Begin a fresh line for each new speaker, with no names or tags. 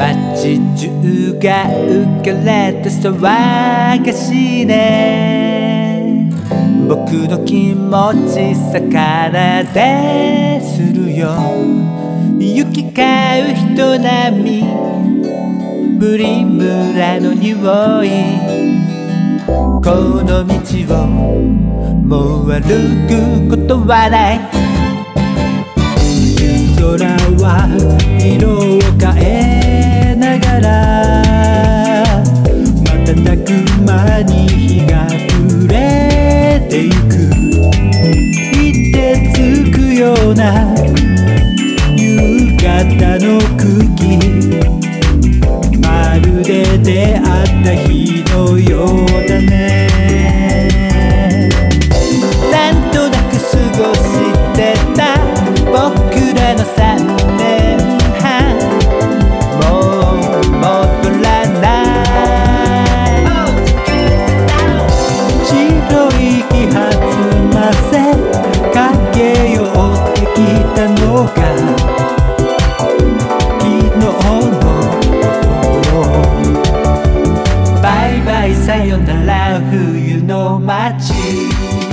街中が浮かれて騒がしいね。僕の気持ち魚でするよ。行き交う人並み。プリムラの匂い。この道をもう歩くことはない。な。夕方の空気。まるで出会った日のようだね。なんとなく過ごしてた僕らの3 around who you know my cheese.